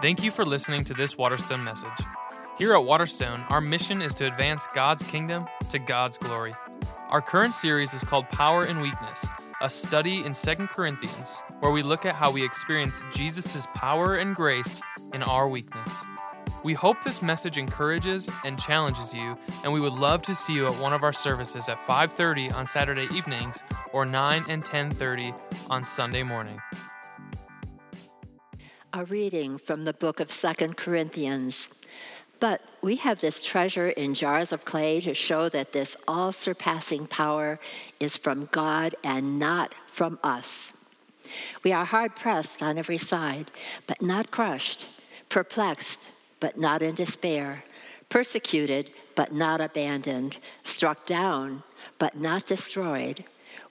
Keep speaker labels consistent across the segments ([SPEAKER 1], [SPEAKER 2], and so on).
[SPEAKER 1] Thank you for listening to this Waterstone message. Here at Waterstone, our mission is to advance God's kingdom to God's glory. Our current series is called Power and Weakness, a study in 2 Corinthians, where we look at how we experience Jesus' power and grace in our weakness. We hope this message encourages and challenges you, and we would love to see you at one of our services at 5:30 on Saturday evenings or 9 and 10:30 on Sunday morning.
[SPEAKER 2] A reading from the book of Second Corinthians. But we have this treasure in jars of clay to show that this all surpassing power is from God and not from us. We are hard pressed on every side, but not crushed, perplexed, but not in despair, persecuted, but not abandoned, struck down, but not destroyed.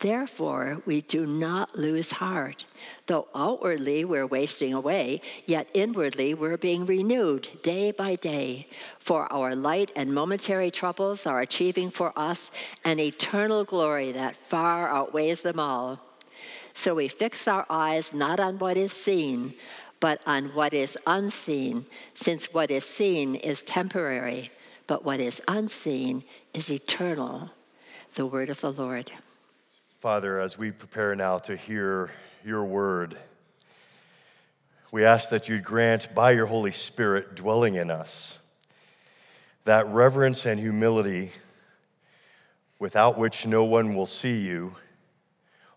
[SPEAKER 2] Therefore, we do not lose heart. Though outwardly we're wasting away, yet inwardly we're being renewed day by day. For our light and momentary troubles are achieving for us an eternal glory that far outweighs them all. So we fix our eyes not on what is seen, but on what is unseen, since what is seen is temporary, but what is unseen is eternal. The word of the Lord.
[SPEAKER 3] Father, as we prepare now to hear your word, we ask that you grant by your Holy Spirit dwelling in us that reverence and humility without which no one will see you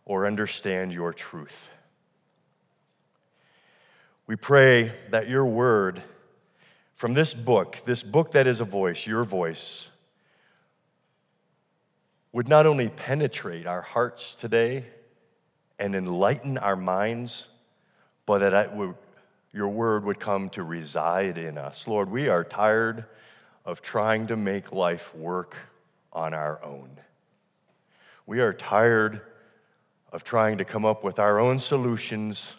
[SPEAKER 3] or understand your truth. We pray that your word from this book, this book that is a voice, your voice, would not only penetrate our hearts today and enlighten our minds, but that would, your word would come to reside in us. Lord, we are tired of trying to make life work on our own. We are tired of trying to come up with our own solutions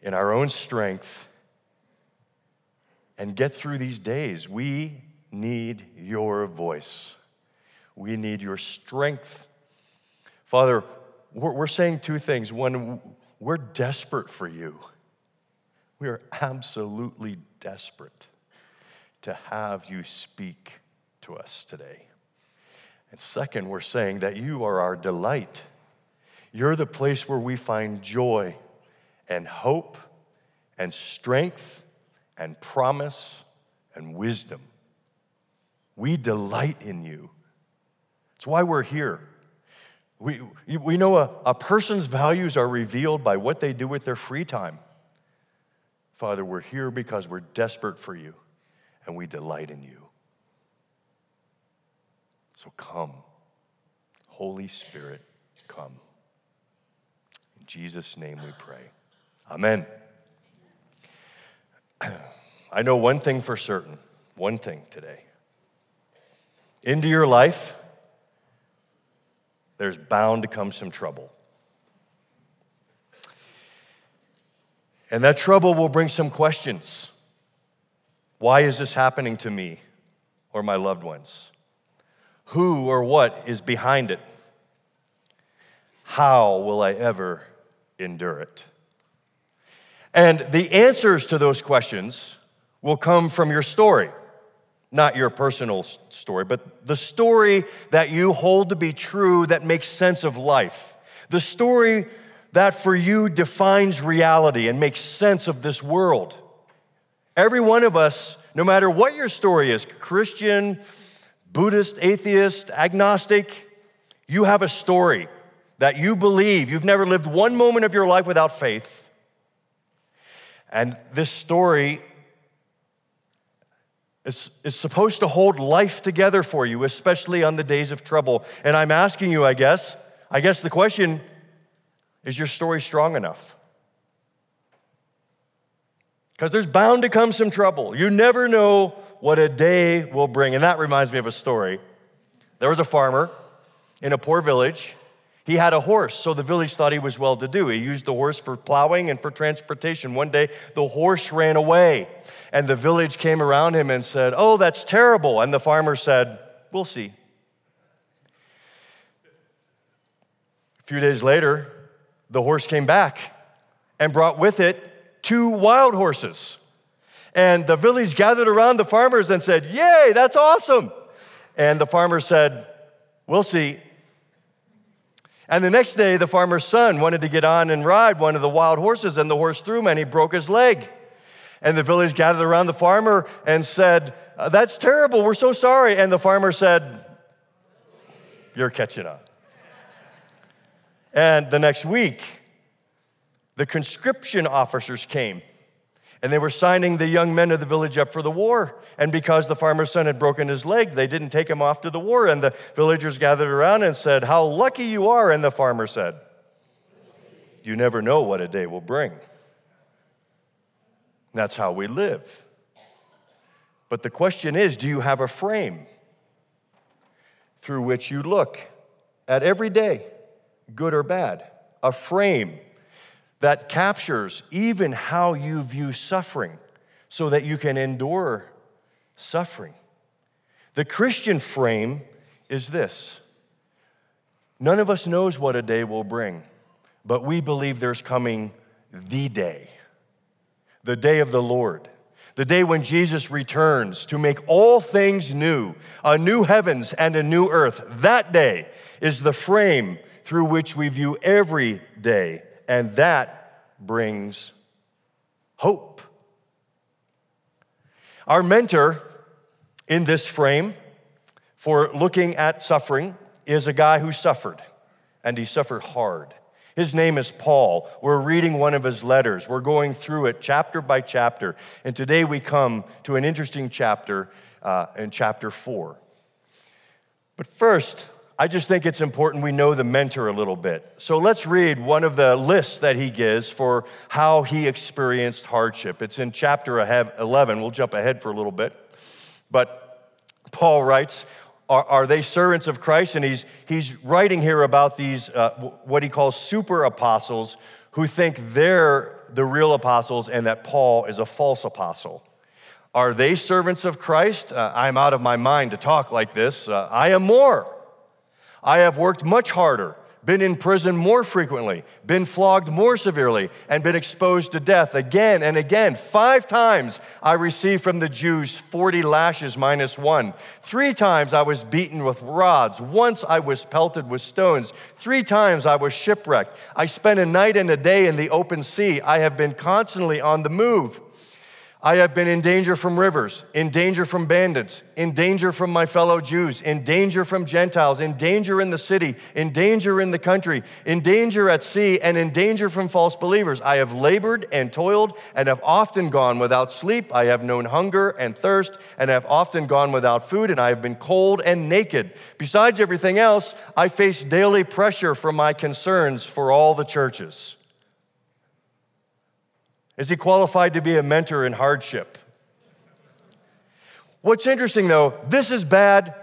[SPEAKER 3] in our own strength and get through these days. We need your voice. We need your strength. Father, we're, saying two things. One, we're desperate for you. We are absolutely desperate to have you speak to us today. And second, we're saying that you are our delight. You're the place where we find joy and hope and strength and promise and wisdom. We delight in you. It's why we're here. We, we know a, a person's values are revealed by what they do with their free time. Father, we're here because we're desperate for you and we delight in you. So come, Holy Spirit, come. In Jesus' name we pray. Amen. I know one thing for certain, one thing today. Into your life, there's bound to come some trouble. And that trouble will bring some questions. Why is this happening to me or my loved ones? Who or what is behind it? How will I ever endure it? And the answers to those questions will come from your story. Not your personal story, but the story that you hold to be true that makes sense of life. The story that for you defines reality and makes sense of this world. Every one of us, no matter what your story is Christian, Buddhist, atheist, agnostic, you have a story that you believe. You've never lived one moment of your life without faith. And this story is, is supposed to hold life together for you, especially on the days of trouble. And I'm asking you, I guess, I guess the question is your story strong enough? Because there's bound to come some trouble. You never know what a day will bring. And that reminds me of a story. There was a farmer in a poor village. He had a horse, so the village thought he was well to do. He used the horse for plowing and for transportation. One day, the horse ran away, and the village came around him and said, Oh, that's terrible. And the farmer said, We'll see. A few days later, the horse came back and brought with it two wild horses. And the village gathered around the farmers and said, Yay, that's awesome. And the farmer said, We'll see. And the next day, the farmer's son wanted to get on and ride one of the wild horses, and the horse threw him and he broke his leg. And the village gathered around the farmer and said, uh, That's terrible, we're so sorry. And the farmer said, You're catching up. And the next week, the conscription officers came and they were signing the young men of the village up for the war. And because the farmer's son had broken his leg, they didn't take him off to the war. And the villagers gathered around and said, How lucky you are. And the farmer said, You never know what a day will bring. That's how we live. But the question is do you have a frame through which you look at every day? good or bad, a frame that captures even how you view suffering so that you can endure suffering. The Christian frame is this none of us knows what a day will bring, but we believe there's coming the day, the day of the Lord. The day when Jesus returns to make all things new, a new heavens and a new earth. That day is the frame through which we view every day, and that brings hope. Our mentor in this frame for looking at suffering is a guy who suffered, and he suffered hard. His name is Paul. We're reading one of his letters. We're going through it chapter by chapter. And today we come to an interesting chapter uh, in chapter four. But first, I just think it's important we know the mentor a little bit. So let's read one of the lists that he gives for how he experienced hardship. It's in chapter 11. We'll jump ahead for a little bit. But Paul writes, Are, are they servants of Christ? And he's, he's writing here about these, uh, what he calls super apostles, who think they're the real apostles and that Paul is a false apostle. Are they servants of Christ? Uh, I'm out of my mind to talk like this. Uh, I am more. I have worked much harder, been in prison more frequently, been flogged more severely, and been exposed to death again and again. Five times I received from the Jews 40 lashes minus one. Three times I was beaten with rods. Once I was pelted with stones. Three times I was shipwrecked. I spent a night and a day in the open sea. I have been constantly on the move. I have been in danger from rivers, in danger from bandits, in danger from my fellow Jews, in danger from Gentiles, in danger in the city, in danger in the country, in danger at sea, and in danger from false believers. I have labored and toiled and have often gone without sleep. I have known hunger and thirst and have often gone without food, and I have been cold and naked. Besides everything else, I face daily pressure from my concerns for all the churches. Is he qualified to be a mentor in hardship? What's interesting though, this is bad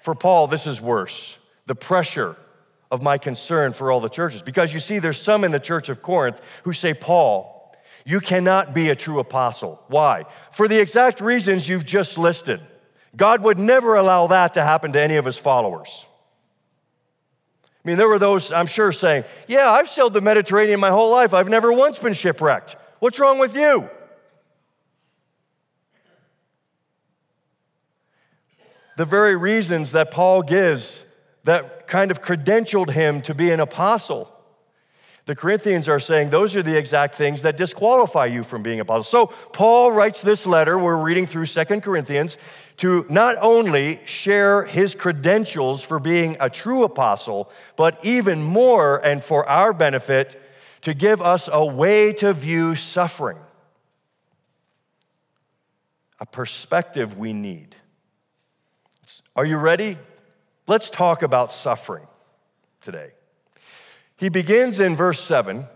[SPEAKER 3] for Paul, this is worse. The pressure of my concern for all the churches. Because you see, there's some in the church of Corinth who say, Paul, you cannot be a true apostle. Why? For the exact reasons you've just listed. God would never allow that to happen to any of his followers. I mean, there were those, I'm sure, saying, Yeah, I've sailed the Mediterranean my whole life. I've never once been shipwrecked. What's wrong with you? The very reasons that Paul gives that kind of credentialed him to be an apostle, The Corinthians are saying those are the exact things that disqualify you from being apostle. So Paul writes this letter, we're reading through Second Corinthians, to not only share his credentials for being a true apostle, but even more, and for our benefit, to give us a way to view suffering, a perspective we need. Are you ready? Let's talk about suffering today. He begins in verse 7.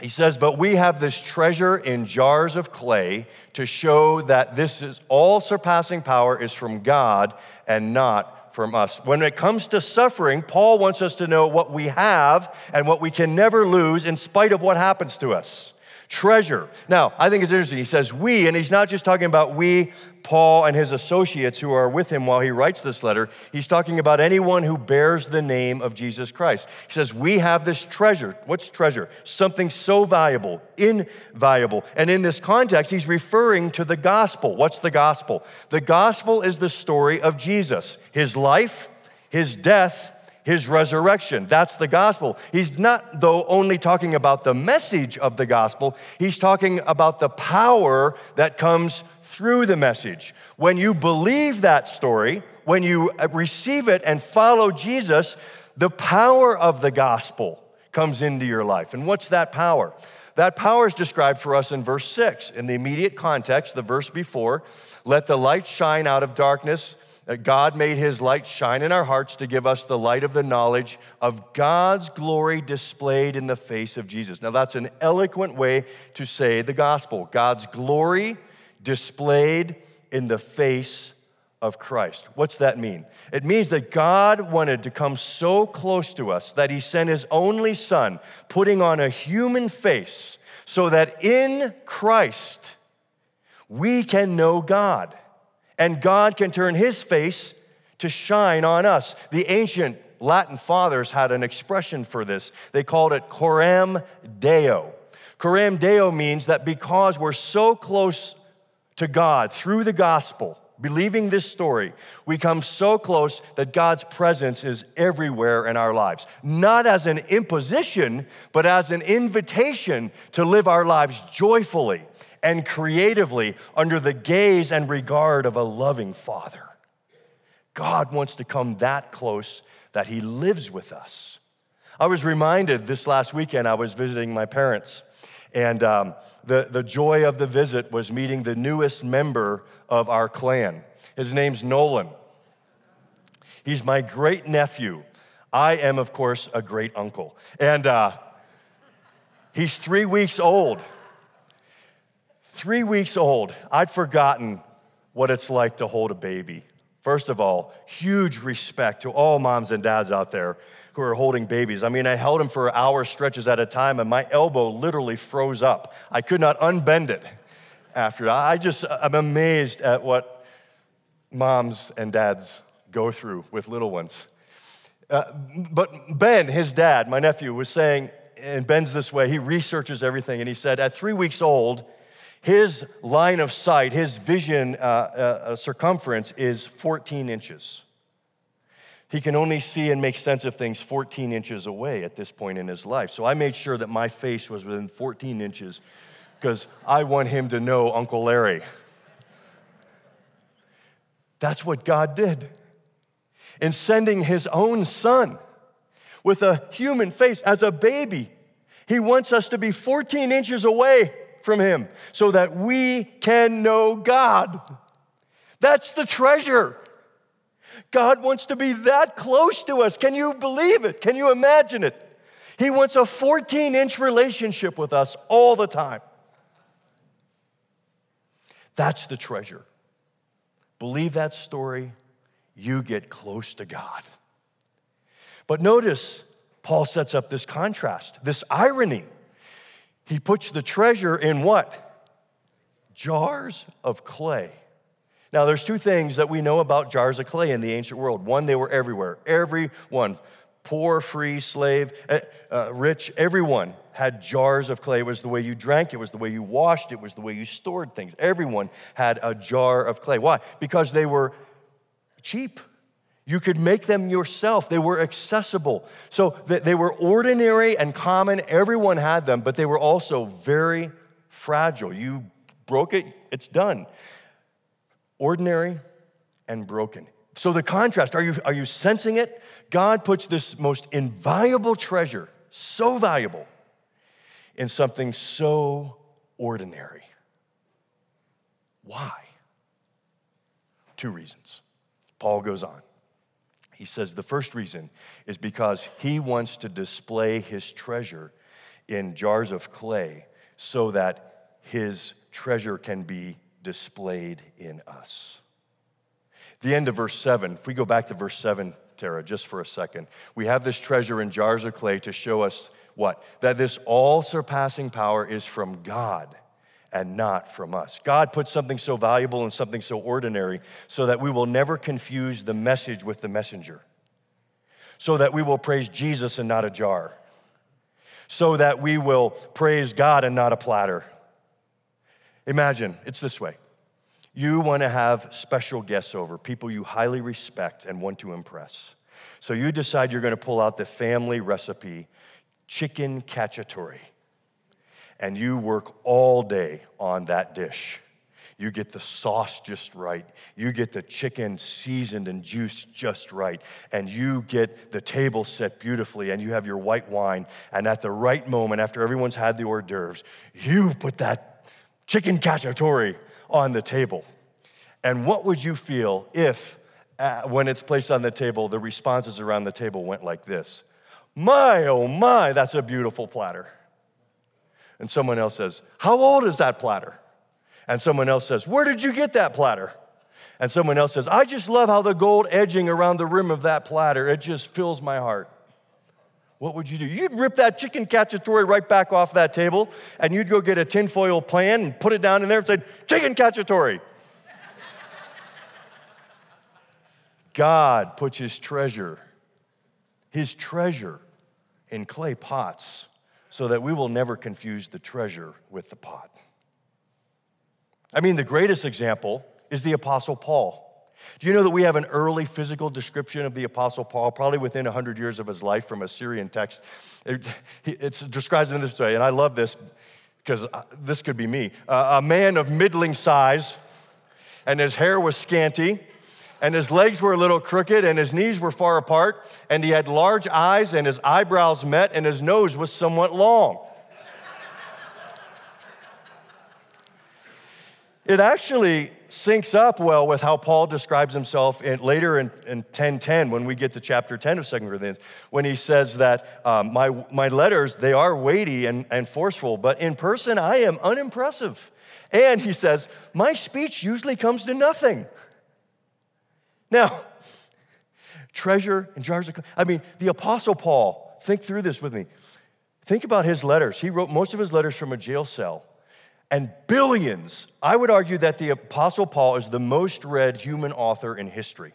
[SPEAKER 3] He says, But we have this treasure in jars of clay to show that this is all surpassing power is from God and not from us. When it comes to suffering, Paul wants us to know what we have and what we can never lose in spite of what happens to us treasure. Now, I think it's interesting. He says we, and he's not just talking about we, Paul, and his associates who are with him while he writes this letter. He's talking about anyone who bears the name of Jesus Christ. He says, We have this treasure. What's treasure? Something so valuable, invaluable. And in this context, he's referring to the gospel. What's the gospel? The gospel is the story of Jesus, his life, his death, his resurrection. That's the gospel. He's not, though, only talking about the message of the gospel, he's talking about the power that comes through the message. When you believe that story, when you uh, receive it and follow Jesus, the power of the gospel comes into your life. And what's that power? That power is described for us in verse 6. In the immediate context, the verse before, let the light shine out of darkness that God made his light shine in our hearts to give us the light of the knowledge of God's glory displayed in the face of Jesus. Now, that's an eloquent way to say the gospel God's glory displayed in the face of Christ. What's that mean? It means that God wanted to come so close to us that he sent his only son, putting on a human face, so that in Christ we can know God and God can turn his face to shine on us. The ancient Latin fathers had an expression for this. They called it coram deo. Coram deo means that because we're so close to God through the gospel, believing this story, we come so close that God's presence is everywhere in our lives. Not as an imposition, but as an invitation to live our lives joyfully and creatively under the gaze and regard of a loving Father. God wants to come that close that He lives with us. I was reminded this last weekend, I was visiting my parents, and um, the, the joy of the visit was meeting the newest member of our clan. His name's Nolan. He's my great nephew. I am, of course, a great uncle. And uh, he's three weeks old three weeks old, I'd forgotten what it's like to hold a baby. First of all, huge respect to all moms and dads out there who are holding babies. I mean, I held him for hour stretches at a time, and my elbow literally froze up. I could not unbend it after. that. I just, I'm amazed at what moms and dads go through with little ones. Uh, but Ben, his dad, my nephew, was saying, and Ben's this way, he researches everything, and he said, at three weeks old, his line of sight, his vision uh, uh, uh, circumference is 14 inches. He can only see and make sense of things 14 inches away at this point in his life. So I made sure that my face was within 14 inches because I want him to know Uncle Larry. That's what God did. In sending his own son with a human face as a baby, he wants us to be 14 inches away from Him so that we can know God. That's the treasure. God wants to be that close to us. Can you believe it? Can you imagine it? He wants a 14 inch relationship with us all the time. That's the treasure. Believe that story, you get close to God. But notice, Paul sets up this contrast, this irony. He puts the treasure in what? Jars of clay. Now, there's two things that we know about jars of clay in the ancient world. One, they were everywhere. Everyone, poor, free, slave, uh, uh, rich, everyone had jars of clay. It was the way you drank, it was the way you washed, it was the way you stored things. Everyone had a jar of clay. Why? Because they were cheap. You could make them yourself. They were accessible. So they were ordinary and common. Everyone had them, but they were also very fragile. You broke it, it's done. Ordinary and broken. So the contrast, are you, are you sensing it? God puts this most invaluable treasure, so valuable, in something so ordinary. Why? Two reasons. Paul goes on. He says the first reason is because he wants to display his treasure in jars of clay so that his treasure can be displayed in us. The end of verse 7, if we go back to verse 7, Tara, just for a second, we have this treasure in jars of clay to show us what? That this all surpassing power is from God and not from us. God put something so valuable and something so ordinary so that we will never confuse the message with the messenger, so that we will praise Jesus and not a jar, so that we will praise God and not a platter. Imagine it's this way you want to have special guests over, people you highly respect and want to impress. So you decide you're going to pull out the family recipe chicken cacciatore and you work all day on that dish. You get the sauce just right. You get the chicken seasoned and juiced just right. And you get the table set beautifully. And you have your white wine. And at the right moment, after everyone's had the hors d'oeuvres, you put that chicken cacciatore on the table. And what would you feel if, uh, when it's placed on the table, the responses around the table went like this My, oh my, that's a beautiful platter. And someone else says, How old is that platter? And someone else says, Where did you get that platter? And someone else says, I just love how the gold edging around the rim of that platter, it just fills my heart. What would you do? You'd rip that chicken cacciatore right back off that table, and you'd go get a tinfoil pan and put it down in there and say, Chicken cacciatore. God puts his treasure, his treasure in clay pots so that we will never confuse the treasure with the pot. I mean, the greatest example is the Apostle Paul. Do you know that we have an early physical description of the Apostle Paul, probably within 100 years of his life from a Syrian text? It, describes him this way, and I love this because uh, this could be me. Uh, a man of middling size, and his hair was scanty and his legs were a little crooked, and his knees were far apart, and he had large eyes, and his eyebrows met, and his nose was somewhat long. it actually syncs up well with how Paul describes himself in, later in, in 10.10 when we get to chapter 10 of 2 Corinthians, when he says that um, my, my letters, they are weighty and, and forceful, but in person I am unimpressive. And he says, my speech usually comes to nothing. Now, treasure in jars of, I mean, the Apostle Paul, think through this with me. Think about his letters. He wrote most of his letters from a jail cell. And billions, I would argue that the Apostle Paul is the most read human author in history.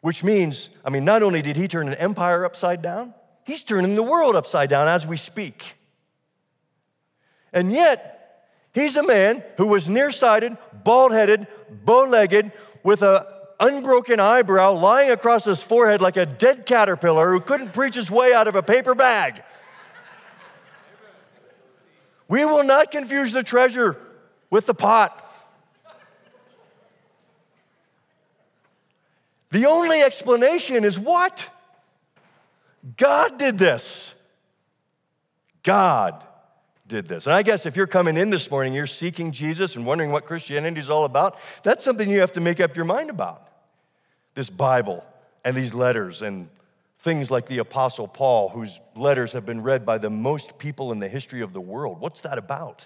[SPEAKER 3] Which means, I mean, not only did he turn an empire upside down, he's turning the world upside down as we speak. And yet, He's a man who was nearsighted, bald headed, bow legged, with an unbroken eyebrow lying across his forehead like a dead caterpillar who couldn't preach his way out of a paper bag. We will not confuse the treasure with the pot. The only explanation is what? God did this. God did this. And I guess if you're coming in this morning, you're seeking Jesus and wondering what Christianity is all about, that's something you have to make up your mind about. This Bible and these letters and things like the Apostle Paul, whose letters have been read by the most people in the history of the world. What's that about?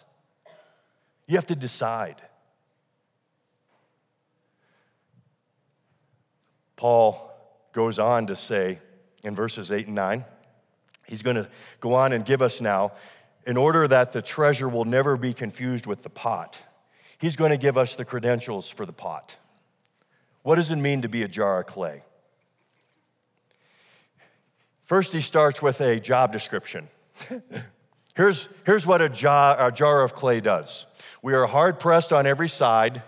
[SPEAKER 3] You have to decide. Paul goes on to say in verses 8 and 9, he's going to go on and give us now in order that the treasure will never be confused with the pot, he's going to give us the credentials for the pot. What does it mean to be a jar of clay? First, he starts with a job description. here's, here's what a jar, a jar of clay does we are hard pressed on every side,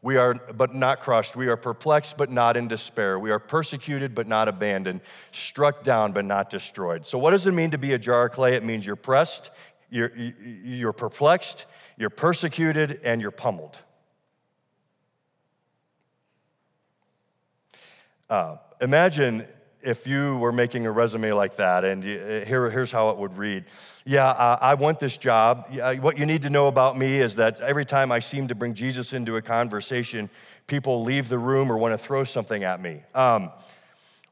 [SPEAKER 3] We are, but not crushed. We are perplexed, but not in despair. We are persecuted, but not abandoned. Struck down, but not destroyed. So, what does it mean to be a jar of clay? It means you're pressed, you're, you're perplexed, you're persecuted, and you're pummeled. Uh, imagine if you were making a resume like that, and you, here, here's how it would read Yeah, uh, I want this job. what you need to know about me is that every time I seem to bring Jesus into a conversation, people leave the room or want to throw something at me. Um,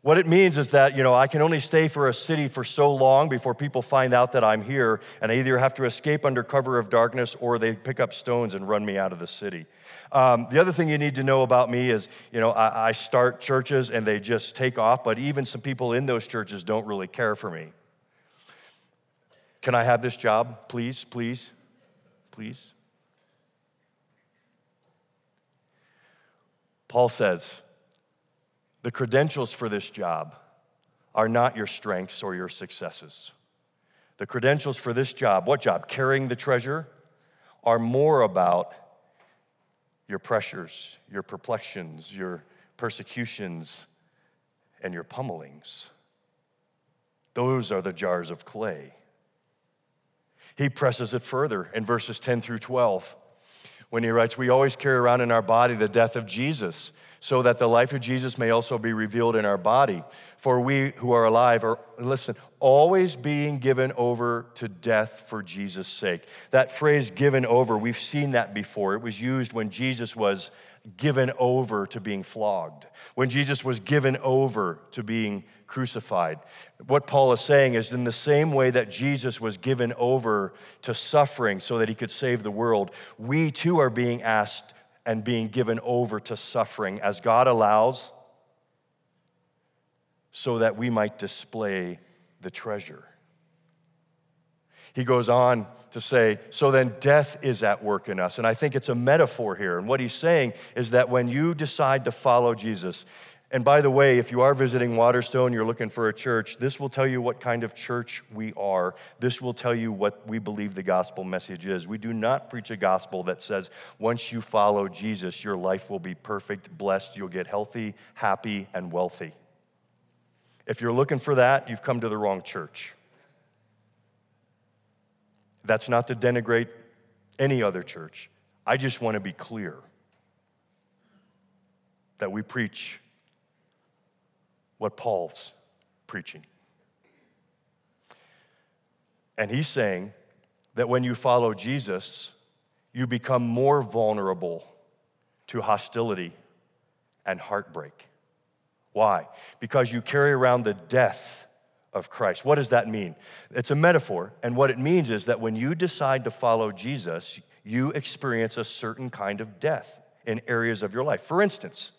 [SPEAKER 3] what it means is that, you know, I can only stay for a city for so long before people find out that I'm here, and I either have to escape under cover of darkness or they pick up stones and run me out of the city. Um, the other thing you need to know about me is, you know, I, I start churches and they just take off, but even some people in those churches don't really care for me. Can I have this job, please, please, please? Paul says, the credentials for this job are not your strengths or your successes. The credentials for this job, what job? Carrying the treasure, are more about your pressures, your perplexions, your persecutions, and your pummelings. Those are the jars of clay. He presses it further in verses 10 through 12 when he writes, We always carry around in our body the death of Jesus so that the life of Jesus may also be revealed in our body. For we who are alive are, listen, always being given over to death for Jesus' sake. That phrase, given over, we've seen that before. It was used when Jesus was given over to being flogged, when Jesus was given over to being crucified. What Paul is saying is in the same way that Jesus was given over to suffering so that he could save the world, we too are being asked and being given over to suffering as God allows, so that we might display the treasure. He goes on to say, So then death is at work in us. And I think it's a metaphor here. And what he's saying is that when you decide to follow Jesus, and by the way, if you are visiting Waterstone, you're looking for a church, this will tell you what kind of church we are. This will tell you what we believe the gospel message is. We do not preach a gospel that says once you follow Jesus, your life will be perfect, blessed, you'll get healthy, happy, and wealthy. If you're looking for that, you've come to the wrong church. That's not to denigrate any other church. I just want to be clear that we preach what Paul's preaching. And he's saying that when you follow Jesus, you become more vulnerable to hostility and heartbreak. Why? Because you carry around the death of Christ. What does that mean? It's a metaphor. And what it means is that when you decide to follow Jesus, you experience a certain kind of death in areas of your life. For instance,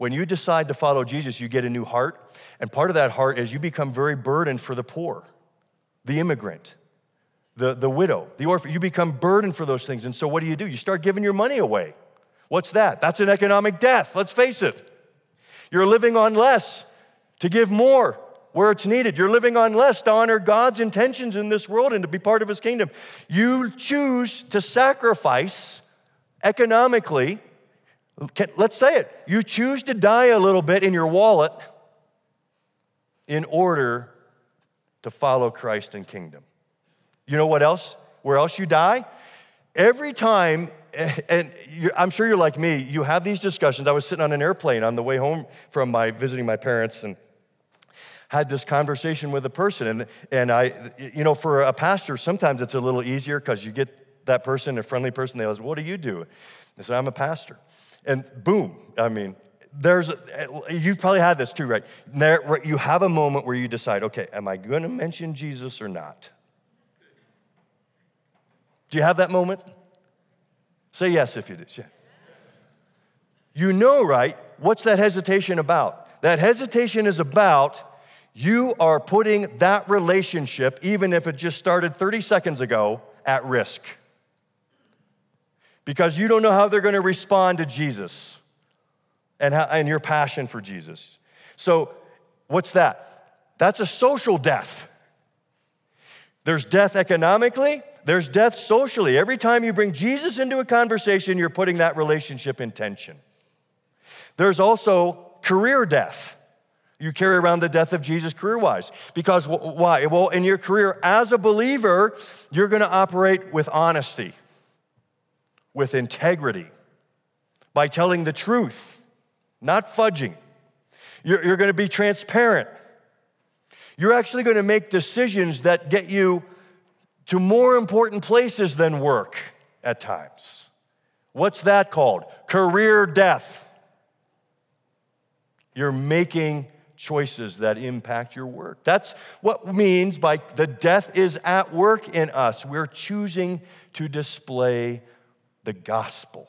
[SPEAKER 3] when you decide to follow Jesus, you get a new heart. And part of that heart is you become very burdened for the poor, the immigrant, the, the widow, the orphan. You become burdened for those things. And so what do you do? You start giving your money away. What's that? That's an economic death, let's face it. You're living on less to give more where it's needed. You're living on less to honor God's intentions in this world and to be part of His kingdom. You choose to sacrifice economically Let's say it. You choose to die a little bit in your wallet in order to follow Christ and kingdom. You know what else? Where else you die? Every time, and I'm sure you're like me, you have these discussions. I was sitting on an airplane on the way home from my visiting my parents and had this conversation with a person. And, and I, you know, for a pastor, sometimes it's a little easier because you get that person, a friendly person, they ask, What do you do? I said, I'm a pastor. And boom, I mean, there's, you've probably had this too, right? There, you have a moment where you decide, okay, am I going to mention Jesus or not? Do you have that moment? Say yes if you do. Yeah. You know, right? What's that hesitation about? That hesitation is about you are putting that relationship, even if it just started 30 seconds ago, at risk because you don't know how they're going to respond to Jesus and, how, and your passion for Jesus. So, what's that? That's a social death. There's death economically, there's death socially. Every time you bring Jesus into a conversation, you're putting that relationship in tension. There's also career death. You carry around the death of Jesus career wise. Because why? Well, in your career as a believer, you're going to operate with honesty, with integrity, by telling the truth, not fudging. You're, you're going to be transparent. You're actually going to make decisions that get you to more important places than work at times. What's that called? Career death. You're making choices that impact your work. That's what means by the death is at work in us. We're choosing to display the gospel.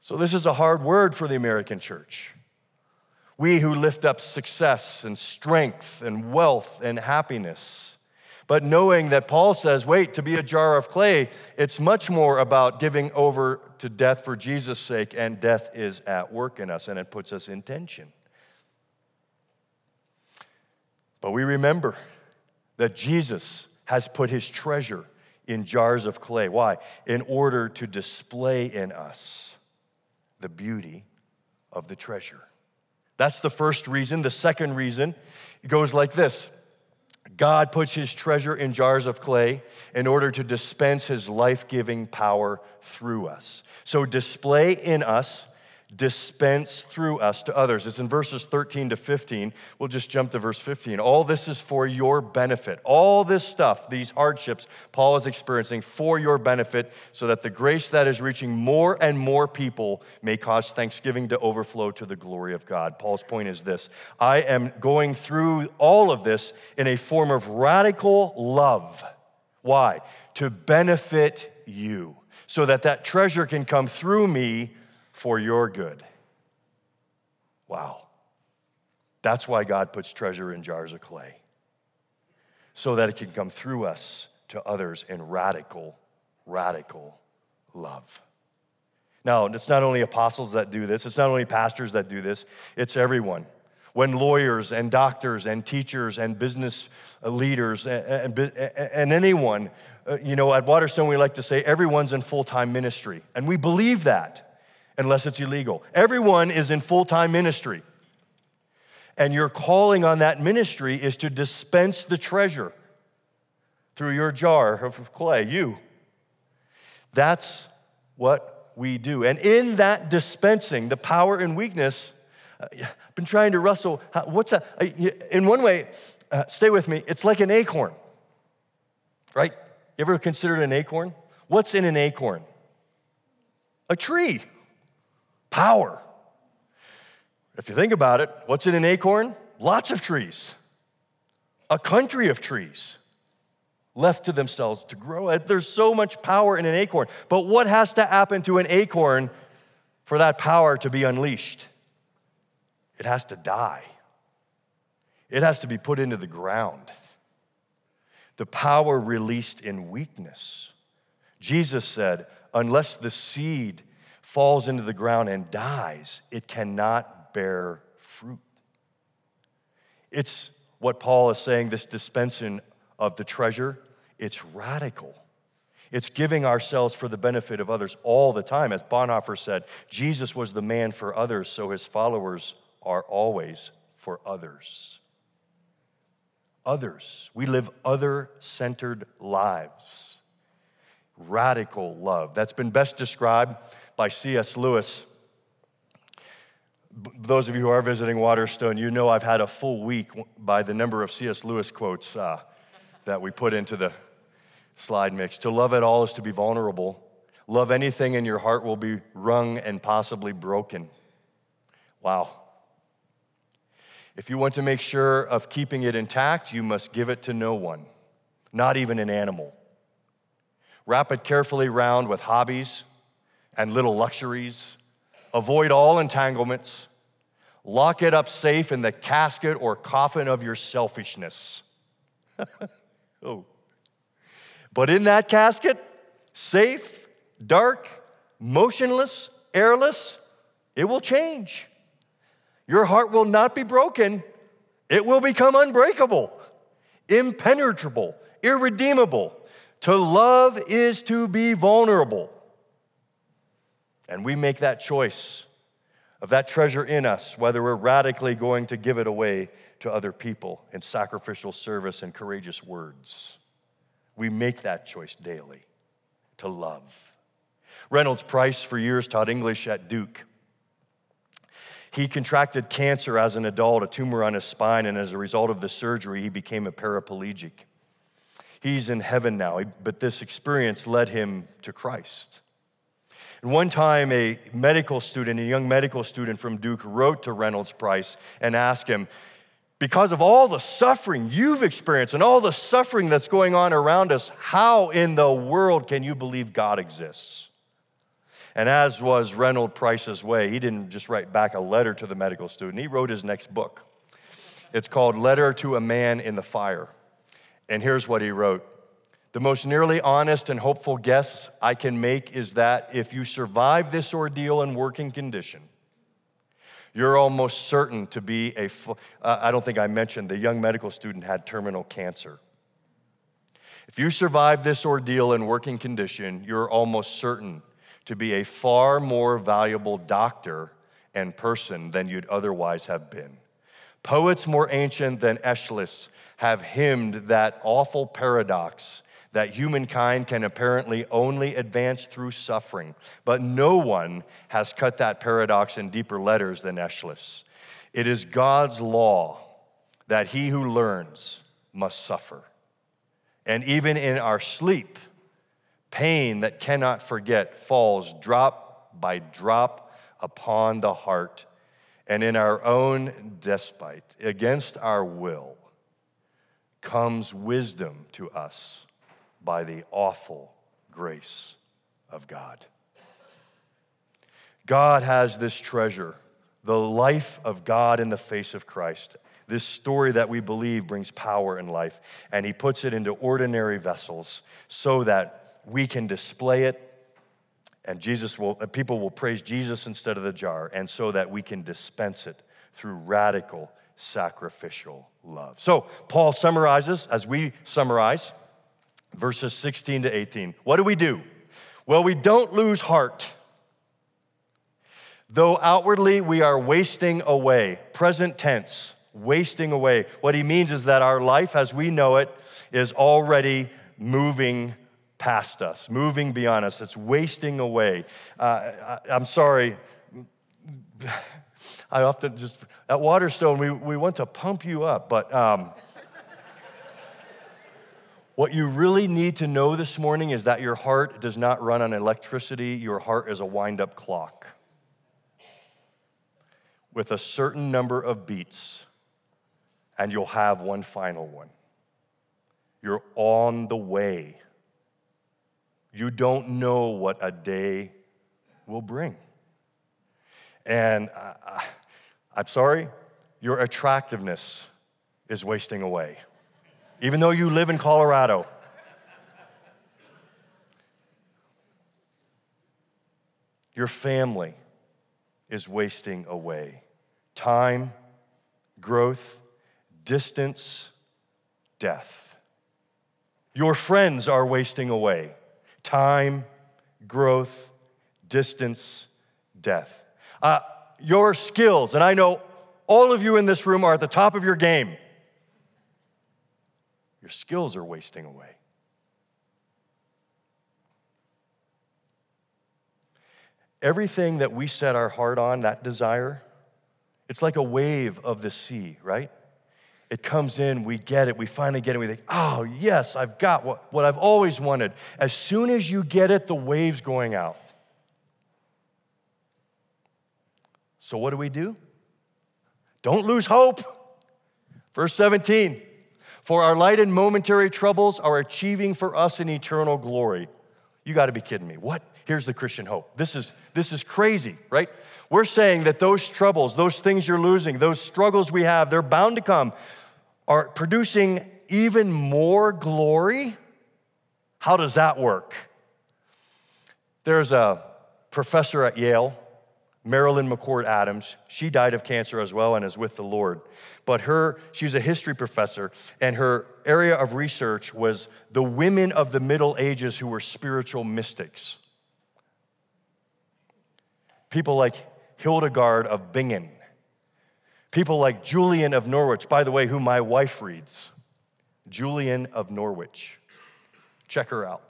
[SPEAKER 3] So, this is a hard word for the American church. We who lift up success and strength and wealth and happiness. But knowing that Paul says, wait, to be a jar of clay, it's much more about giving over to death for Jesus' sake, and death is at work in us, and it puts us in tension. But we remember that Jesus has put his treasure in jars of clay. Why? In order to display in us the beauty of the treasure. That's the first reason. The second reason goes like this God puts his treasure in jars of clay in order to dispense his life giving power through us. So, display in us dispense through us to others. It's in verses 13 to 15. We'll just jump to verse 15. All this is for your benefit. All this stuff, these hardships Paul is experiencing for your benefit, so that the grace that is reaching more and more people may cause thanksgiving to overflow to the glory of God. Paul's point is this I am going through all of this in a form of radical love. Why? To benefit you, so that that treasure can come through me for your good. Wow. That's why God puts treasure in jars of clay, so that it can come through us to others in radical, radical love. Now, it's not only apostles that do this, it's not only pastors that do this, it's everyone. When lawyers and doctors and teachers and business leaders and, and, and anyone, uh, you know, at Waterstone, we like to say everyone's in full time ministry. And we believe that unless it's illegal. Everyone is in full time ministry. And your calling on that ministry is to dispense the treasure through your jar of clay, you. That's what we do. And in that dispensing, the power and weakness, uh, I've been trying to wrestle. What's? Uh, in one way, uh, stay with me, it's like an acorn, right? You ever considered an acorn? What's in an acorn? A tree power. If you think about it, what's in an acorn? Lots of trees, a country of trees left to themselves to grow. Uh, there's so much power in an acorn. But what has to happen to an acorn for that power to be unleashed? It has to die, it has to be put into the ground. The power released in weakness. Jesus said, unless the seed falls into the ground and dies, it cannot bear fruit. It's what Paul is saying this dispensing of the treasure, it's radical. It's giving ourselves for the benefit of others all the time. As Bonhoeffer said, Jesus was the man for others, so his followers are always for others. Others. We live other centered lives. Radical love. That's been best described by C.S. Lewis. Those of you who are visiting Waterstone, you know I've had a full week by the number of C.S. Lewis quotes uh, that we put into the slide mix. To love at all is to be vulnerable. Love anything, and your heart will be wrung and possibly broken. Wow. If you want to make sure of keeping it intact, you must give it to no one, not even an animal. Wrap it carefully round with hobbies, and little luxuries. Avoid all entanglements. Lock it up safe in the casket or coffin of your selfishness. oh. But in that casket, safe, dark, motionless, airless, it will change. Your heart will not be broken, it will become unbreakable. impenetrable, irredeemable. To love is to be vulnerable. And we make that choice of that treasure in us, whether we're radically going to give it away to other people in sacrificial service and courageous words. We make that choice daily to love. Reynolds Price, for years, taught English at Duke. He contracted cancer as an adult, a tumor on his spine, and as a result of the surgery, he became a paraplegic. He's in heaven now, but this experience led him to Christ. And one time, a medical student, a young medical student from Duke, wrote to Reynolds Price and asked him, because of all the suffering you've experienced and all the suffering that's going on around us, how in the world can you believe God exists? And as was Reynolds Price's way, he didn't just write back a letter to the medical student, he wrote his next book. It's called Letter to a Man in the Fire. And here's what he wrote The most nearly honest and hopeful guess I can make is that if you survive this ordeal in working condition, you're almost certain to be a. Uh, I don't think I mentioned the young medical student had terminal cancer. If you survive this ordeal in working condition, you're almost certain to be a far more valuable doctor and person than you'd otherwise have been. Poets more ancient than Aeschylus have hymned that awful paradox that humankind can apparently only advance through suffering. But no one has cut that paradox in deeper letters than Aeschylus. It is God's law that he who learns must suffer. And even in our sleep, pain that cannot forget falls drop by drop upon the heart. And in our own despite, against our will, comes wisdom to us by the awful grace of God. God has this treasure, the life of God in the face of Christ. This story that we believe brings power in life, and He puts it into ordinary vessels so that we can display it and Jesus will, people will praise Jesus instead of the jar, and so that we can dispense it through radical sacrificial love. So, Paul summarizes, as we summarize, verses 16 to 18. What do we do? Well, we don't lose heart. Though outwardly we are wasting away, present tense, wasting away. What he means is that our life as we know it is already moving past us, moving beyond us. It's wasting away. Uh, I, am sorry. I often just, at Waterstone, we, we want to pump you up, but um, what you really need to know this morning is that your heart does not run on electricity, your heart is a wind up clock with a certain number of beats, and you'll have one final one. You're on the way. You don't know what a day will bring. And I, I'm sorry, your attractiveness is wasting away even though you live in Colorado. Your family is wasting away. Time, growth, distance, death. Your friends are wasting away. Time, growth, distance, death. Uh, your skills, and I know all of you in this room are at the top of your game. Your skills are wasting away. Everything that we set our heart on, that desire, it's like a wave of the sea, right? It comes in, we get it, we finally get it, we think, oh, yes, I've got what, what I've always wanted. As soon as you get it, the wave's going out. So, what do we do? Don't lose hope. Verse 17 for our light and momentary troubles are achieving for us an eternal glory. You got to be kidding me. What? Here's the Christian hope. This is this is crazy, right? We're saying that those troubles, those things you're losing, those struggles we have, they're bound to come are producing even more glory. How does that work? There's a professor at Yale, Marilyn McCord Adams. She died of cancer as well and is with the Lord. But her, she was a history professor, and her area of research was the women of the Middle Ages who were spiritual mystics. People like Hildegard of Bingen, people like Julian of Norwich, by the way, who my wife reads. Julian of Norwich. Check her out.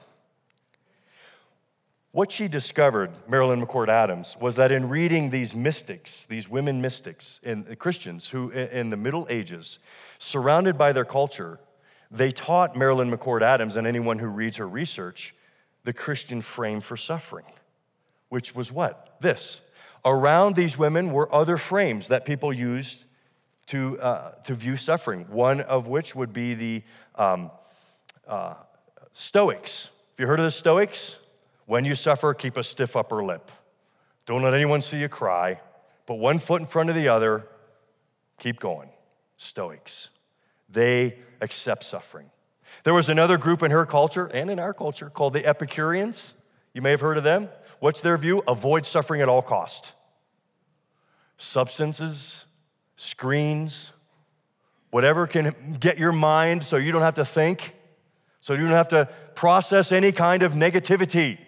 [SPEAKER 3] What she discovered, Marilyn McCord Adams, was that in reading these mystics, these women mystics, Christians who in the Middle Ages, surrounded by their culture, they taught Marilyn McCord Adams and anyone who reads her research the Christian frame for suffering, which was what? This. Around these women were other frames that people used to, uh, to view suffering, one of which would be the um, uh, Stoics. Have you heard of the Stoics? When you suffer, keep a stiff upper lip. Don't let anyone see you cry. Put one foot in front of the other. Keep going. Stoics. They accept suffering. There was another group in her culture and in our culture called the Epicureans. You may have heard of them. What's their view? Avoid suffering at all cost. Substances, screens, whatever can get your mind so you don't have to think, so you don't have to process any kind of negativity.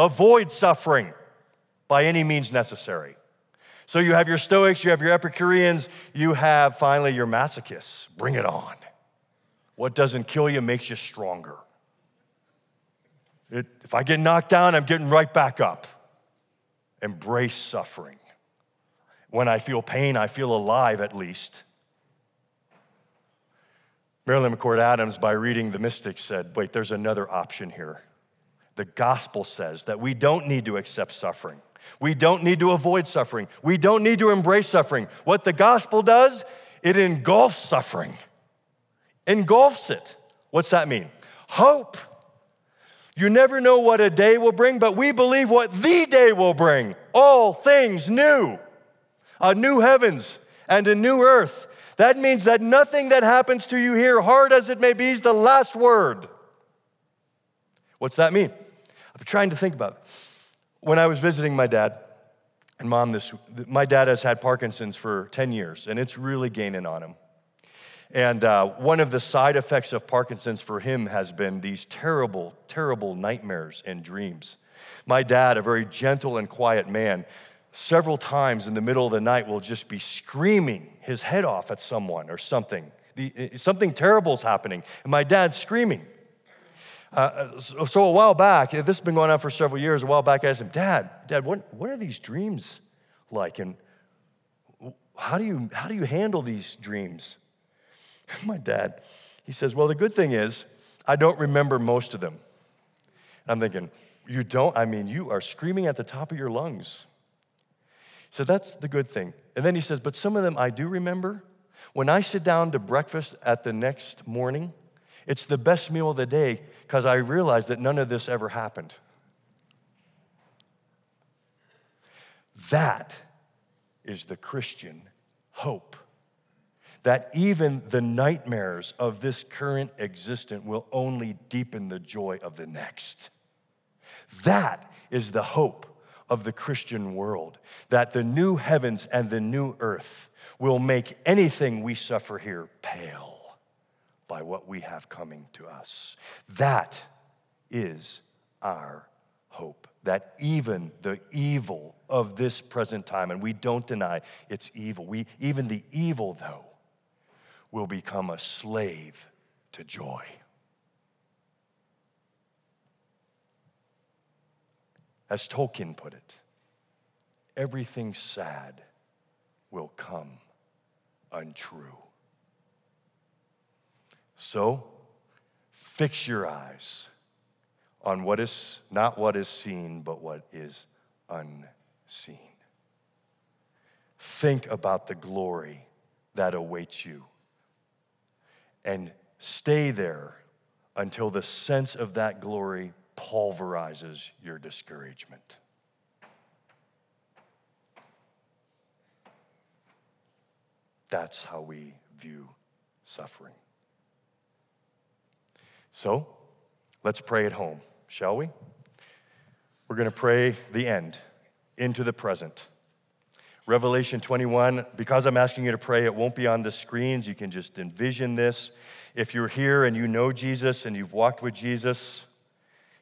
[SPEAKER 3] Avoid suffering by any means necessary. So you have your Stoics, you have your Epicureans, you have finally your masochists. Bring it on. What doesn't kill you makes you stronger. It, if I get knocked down, I'm getting right back up. Embrace suffering. When I feel pain, I feel alive at least. Marilyn McCord Adams, by reading the Mystics, said, wait, there's another option here. The gospel says that we don't need to accept suffering. We don't need to avoid suffering. We don't need to embrace suffering. What the gospel does, it engulfs suffering, engulfs it. What's that mean? Hope. You never know what a day will bring, but we believe what the day will bring. All things new, a new heavens and a new earth. That means that nothing that happens to you here, hard as it may be, is the last word. What's that mean? I'm trying to think about it. When I was visiting my dad and mom, this, my dad has had Parkinson's for 10 years, and it's really gaining on him. And uh, one of the side effects of Parkinson's for him has been these terrible, terrible nightmares and dreams. My dad, a very gentle and quiet man, several times in the middle of the night will just be screaming his head off at someone or something. The, something terrible is happening, and my dad's screaming. Uh, so, so, a while back, this has been going on for several years. A while back, I asked him, Dad, Dad, what, what are these dreams like? And how do, you, how do you handle these dreams? My dad, he says, Well, the good thing is, I don't remember most of them. I'm thinking, You don't? I mean, you are screaming at the top of your lungs. So that's the good thing. And then he says, But some of them I do remember. When I sit down to breakfast at the next morning, it's the best meal of the day because I realize that none of this ever happened. That is the Christian hope. That even the nightmares of this current existence will only deepen the joy of the next. That is the hope of the Christian world. That the new heavens and the new earth will make anything we suffer here pale by what we have coming to us. That is our hope. That even the evil of this present time, and we don't deny it's evil, we, even the evil, though, will become a slave to joy. As Tolkien put it, everything sad will come untrue. So, fix your eyes on what is not what is seen, but what is unseen. Think about the glory that awaits you and stay there until the sense of that glory pulverizes your discouragement. That's how we view suffering. So let's pray at home, shall we? We're going to pray the end into the present. Revelation 21, because I'm asking you to pray, it won't be on the screens. You can just envision this. If you're here and you know Jesus and you've walked with Jesus,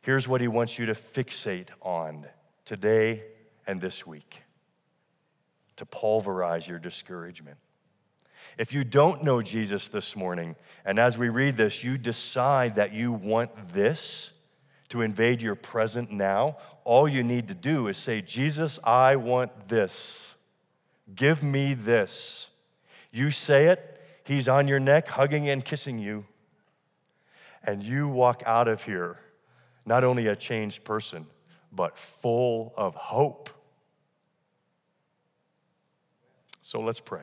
[SPEAKER 3] here's what he wants you to fixate on today and this week to pulverize your discouragement. If you don't know Jesus this morning, and as we read this, you decide that you want this to invade your present now, all you need to do is say, Jesus, I want this. Give me this. You say it, he's on your neck, hugging and kissing you. And you walk out of here not only a changed person, but full of hope. So let's pray.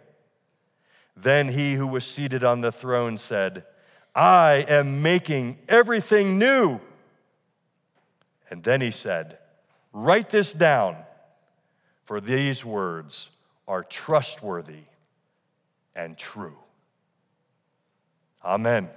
[SPEAKER 3] Then he who was seated on the throne said, I am making everything new. And then he said, Write this down, for these words are trustworthy and true. Amen.